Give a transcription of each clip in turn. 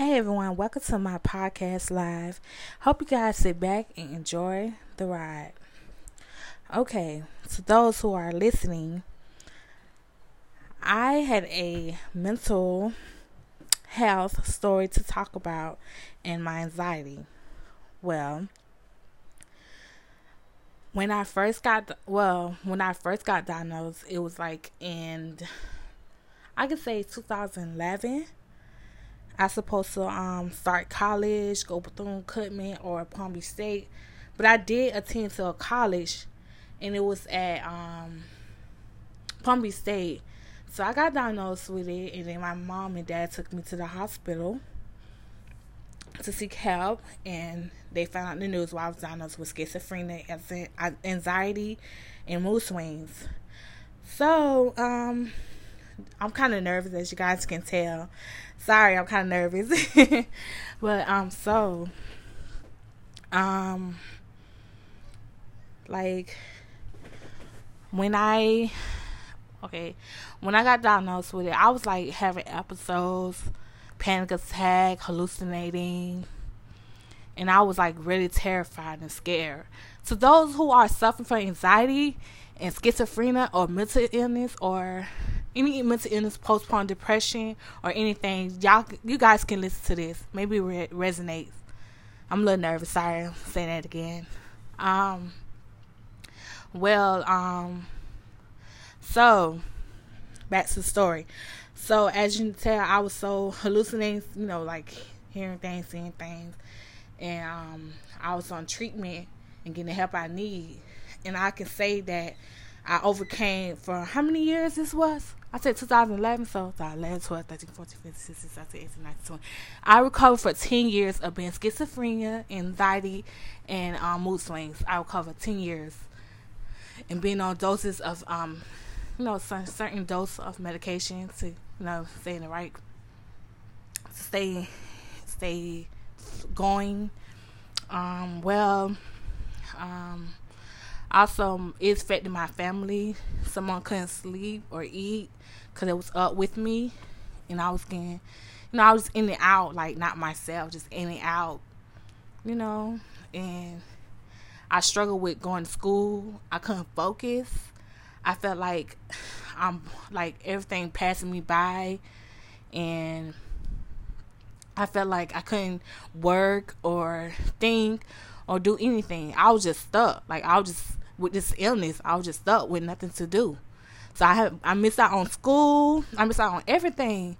Hey everyone, welcome to my podcast live. Hope you guys sit back and enjoy the ride. Okay, to those who are listening, I had a mental health story to talk about and my anxiety. Well, when I first got well, when I first got diagnosed, it was like in I could say 2011 I supposed to um start college, go Bethune Cookman or Palm Beach State, but I did attend to a college, and it was at um Palm Beach State. So I got diagnosed with it, and then my mom and dad took me to the hospital to seek help, and they found out the news while I was diagnosed with schizophrenia, anxiety, and mood swings. So, um, I'm kind of nervous, as you guys can tell. Sorry, I'm kind of nervous. but um, so um, like when I okay, when I got diagnosed with it, I was like having episodes, panic attack, hallucinating, and I was like really terrified and scared. To those who are suffering from anxiety and schizophrenia or mental illness or any mental illness, postpartum depression, or anything, y'all, you guys can listen to this. Maybe it re- resonates. I'm a little nervous. Sorry, I'm saying that again. Um, well, um, so back to the story. So as you can tell, I was so hallucinating, you know, like hearing things, seeing things, and um, I was on treatment and getting the help I need. And I can say that I overcame for how many years this was? I said 2011, so 11, 12, 13, 14, 15, 16, 17, 18, 19, 20. I recovered for 10 years of being schizophrenia, anxiety, and um, mood swings. I recovered 10 years and being on doses of, um, you know, some certain dose of medication to, you know, stay in the right, to stay, stay going. Um, well, um, also it's affecting my family. Someone couldn't sleep or eat because it was up with me, and I was getting, you know, I was in and out, like not myself, just in and out, you know, and I struggled with going to school. I couldn't focus. I felt like I'm like everything passing me by, and I felt like I couldn't work or think or do anything. I was just stuck. Like I was just with this illness, I was just stuck with nothing to do. So I have I missed out on school. I missed out on everything,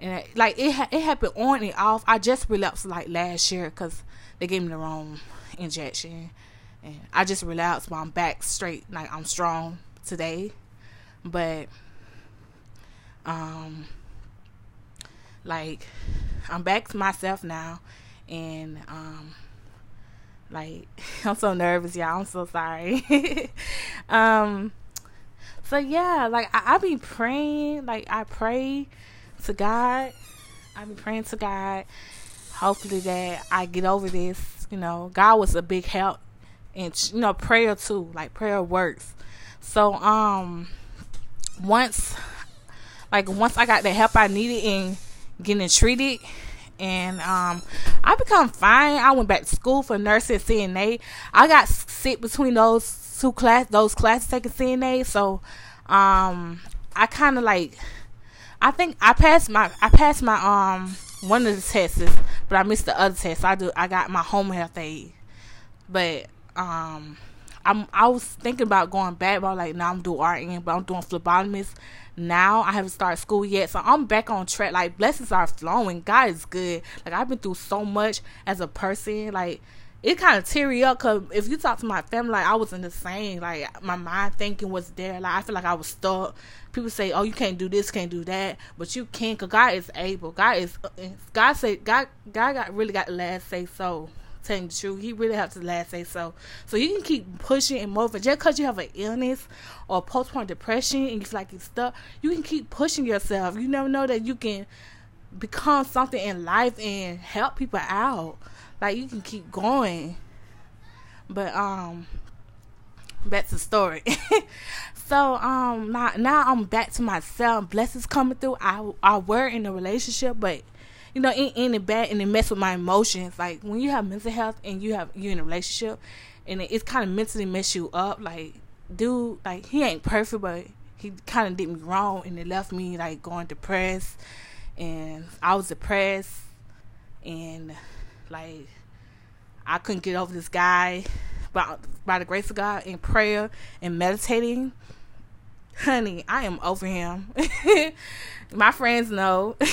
and it, like it it happened on and off. I just relapsed like last year because they gave me the wrong injection, and I just relapsed. But I'm back straight. Like I'm strong today, but um, like I'm back to myself now, and um like I'm so nervous, y'all. I'm so sorry. um so yeah, like I, I be praying, like I pray to God. I be praying to God. Hopefully that I get over this. You know, God was a big help, and you know, prayer too. Like prayer works. So um, once, like once I got the help I needed in getting treated, and um, I become fine. I went back to school for nursing CNA. I got sick between those two class, those classes taking CNA. So, um, I kind of like, I think I passed my, I passed my um one of the tests, but I missed the other test. I do, I got my home health aide, but um, I'm I was thinking about going back, but like now I'm doing RN, but I'm doing phlebotomist now. I haven't started school yet, so I'm back on track. Like blessings are flowing. God is good. Like I've been through so much as a person. Like it kind of teary up because if you talk to my family, like I was in the same. Like my mind thinking was there. Like I feel like I was stuck. People say, "Oh, you can't do this, can't do that," but you can, cause God is able. God is. Uh, God said. God. God got really got the last say so telling the truth. He really has the last say so. So you can keep pushing and moving. Just because you have an illness or postpartum depression and you feel like you're stuck, you can keep pushing yourself. You never know that you can become something in life and help people out. Like you can keep going. But um back to story. so um now, now I'm back to myself. Blessings coming through. I I were in a relationship but you know, in in the bad and it mess with my emotions. Like when you have mental health and you have you in a relationship, and it, it's kind of mentally mess you up. Like, dude, like he ain't perfect, but he kind of did me wrong, and it left me like going depressed, and I was depressed, and like I couldn't get over this guy. By, by the grace of God, in prayer and meditating, honey, I am over him. my friends know.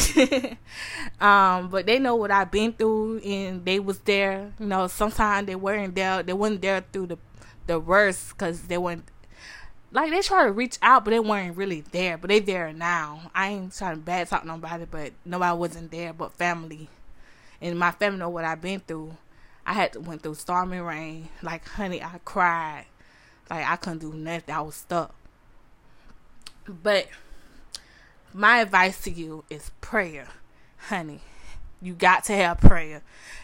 Um but they know what i've been through and they was there. You know sometimes they weren't there they weren't there through the the worst because they weren't like they try to reach out but they weren't really there but they there now. I ain't trying to bad talk nobody but nobody wasn't there but family. And my family know what i've been through. I had to went through storm and rain. Like honey i cried. Like i couldn't do nothing. I was stuck but my advice to you is prayer, honey. You got to have prayer.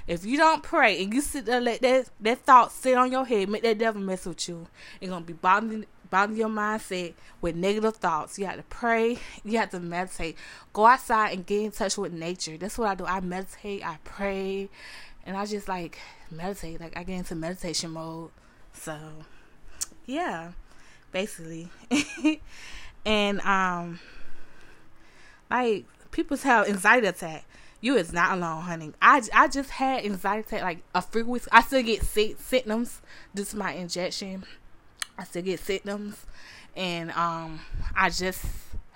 If you don't pray and you sit there let that that thought sit on your head, make that devil mess with you. It's gonna be bothering bothering your mindset with negative thoughts. You have to pray. You have to meditate. Go outside and get in touch with nature. That's what I do. I meditate. I pray, and I just like meditate. Like I get into meditation mode. So, yeah, basically, and um like people have anxiety attack. You is not alone, honey. I, I just had anxiety attack like a few weeks. I still get symptoms. This is my injection. I still get symptoms, and um, I just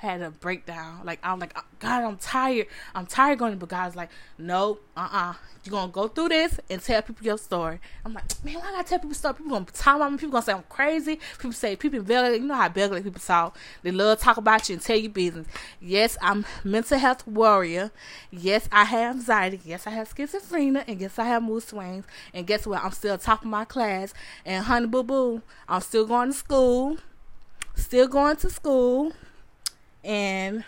had a breakdown. Like I'm like, God, I'm tired. I'm tired going. But God's like, no, uh, uh-uh. uh, you are gonna go through this and tell people your story. I'm like, man, why I gotta tell people story? People gonna talk about me. People gonna say I'm crazy. People say people Belle Glade. You know how Belle Glade people talk. They love talk about you and tell you business. Yes, I'm mental health warrior. Yes, I have anxiety. Yes, I have schizophrenia. And yes, I have mood swings. And guess what? I'm still top of my class. And honey boo boo, I'm still going to school. Still going to school and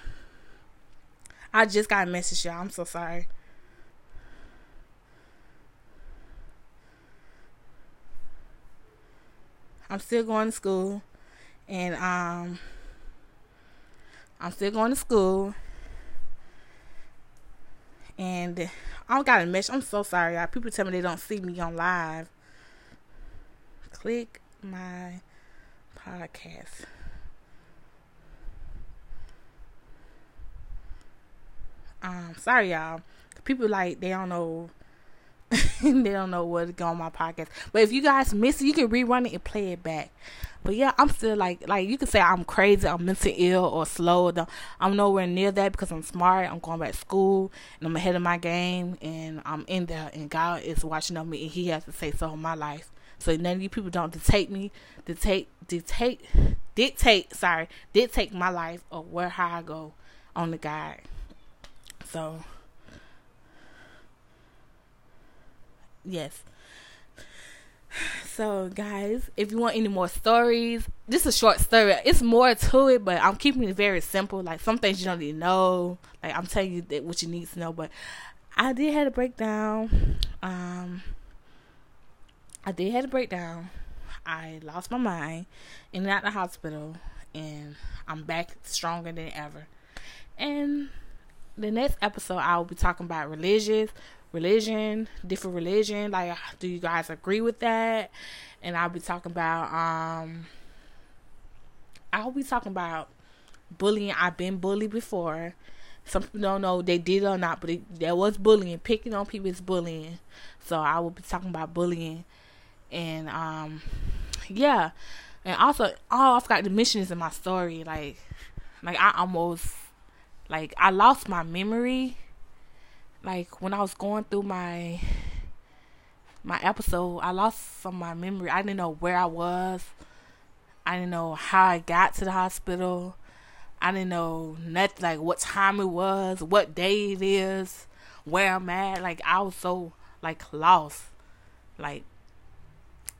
I just got a message, y'all. I'm so sorry. I'm still going to school, and um, I'm still going to school, and I got a message. I'm so sorry, y'all. People tell me they don't see me on live. Click my podcast. Um, sorry y'all. People like they don't know they don't know what's going on my podcast. But if you guys miss it, you can rerun it and play it back. But yeah, I'm still like like you can say I'm crazy, I'm mentally ill or slow. I'm nowhere near that because I'm smart. I'm going back to school and I'm ahead of my game and I'm in there and God is watching on me and He has to say so in my life. So none of you people don't dictate me, dictate, dictate, dictate. Sorry, dictate my life or where how I go on the guide. So, yes. So, guys, if you want any more stories, this is a short story. It's more to it, but I'm keeping it very simple. Like some things you don't need to know. Like I'm telling you that what you need to know. But I did have a breakdown. Um, I did have a breakdown. I lost my mind, in and out the hospital, and I'm back stronger than ever. And the next episode I will be talking about religious religion, different religion. Like, do you guys agree with that? And I'll be talking about um, I'll be talking about bullying. I've been bullied before. Some people don't know they did or not, but it, there was bullying. Picking on people is bullying. So I will be talking about bullying, and um, yeah, and also, oh, I forgot the mission is in my story. Like, like I almost like I lost my memory. Like when I was going through my my episode, I lost some of my memory. I didn't know where I was. I didn't know how I got to the hospital. I didn't know nothing like what time it was, what day it is, where I'm at. Like I was so like lost. Like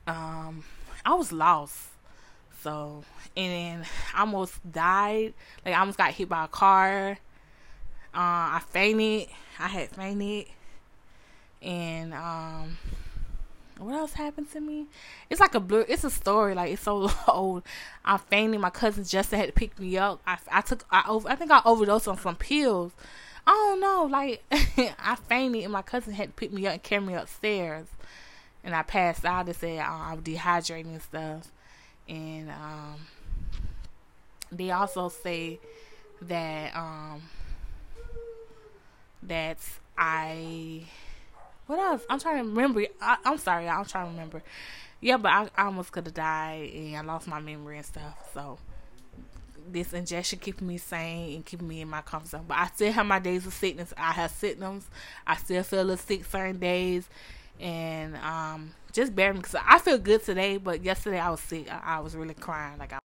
um I was lost. So and then I almost died. Like I almost got hit by a car. Uh, I fainted. I had fainted, and um, what else happened to me? It's like a blur. It's a story. Like it's so old. I fainted. My cousin Justin had to pick me up. I, I took. I over. I think I overdosed on some pills. I don't know, like I fainted and my cousin had to pick me up and carry me upstairs, and I passed out. They said uh, I was dehydrating and stuff, and um, they also say that um, that I what else? I'm trying to remember. I, am sorry, I'm trying to remember. Yeah, but I, I almost could have died and I lost my memory and stuff. So this injection keeping me sane and keeping me in my comfort zone. But I still have my days of sickness. I have symptoms. I still feel a sick certain days, and um, just bear me because I feel good today. But yesterday I was sick. I, I was really crying. Like I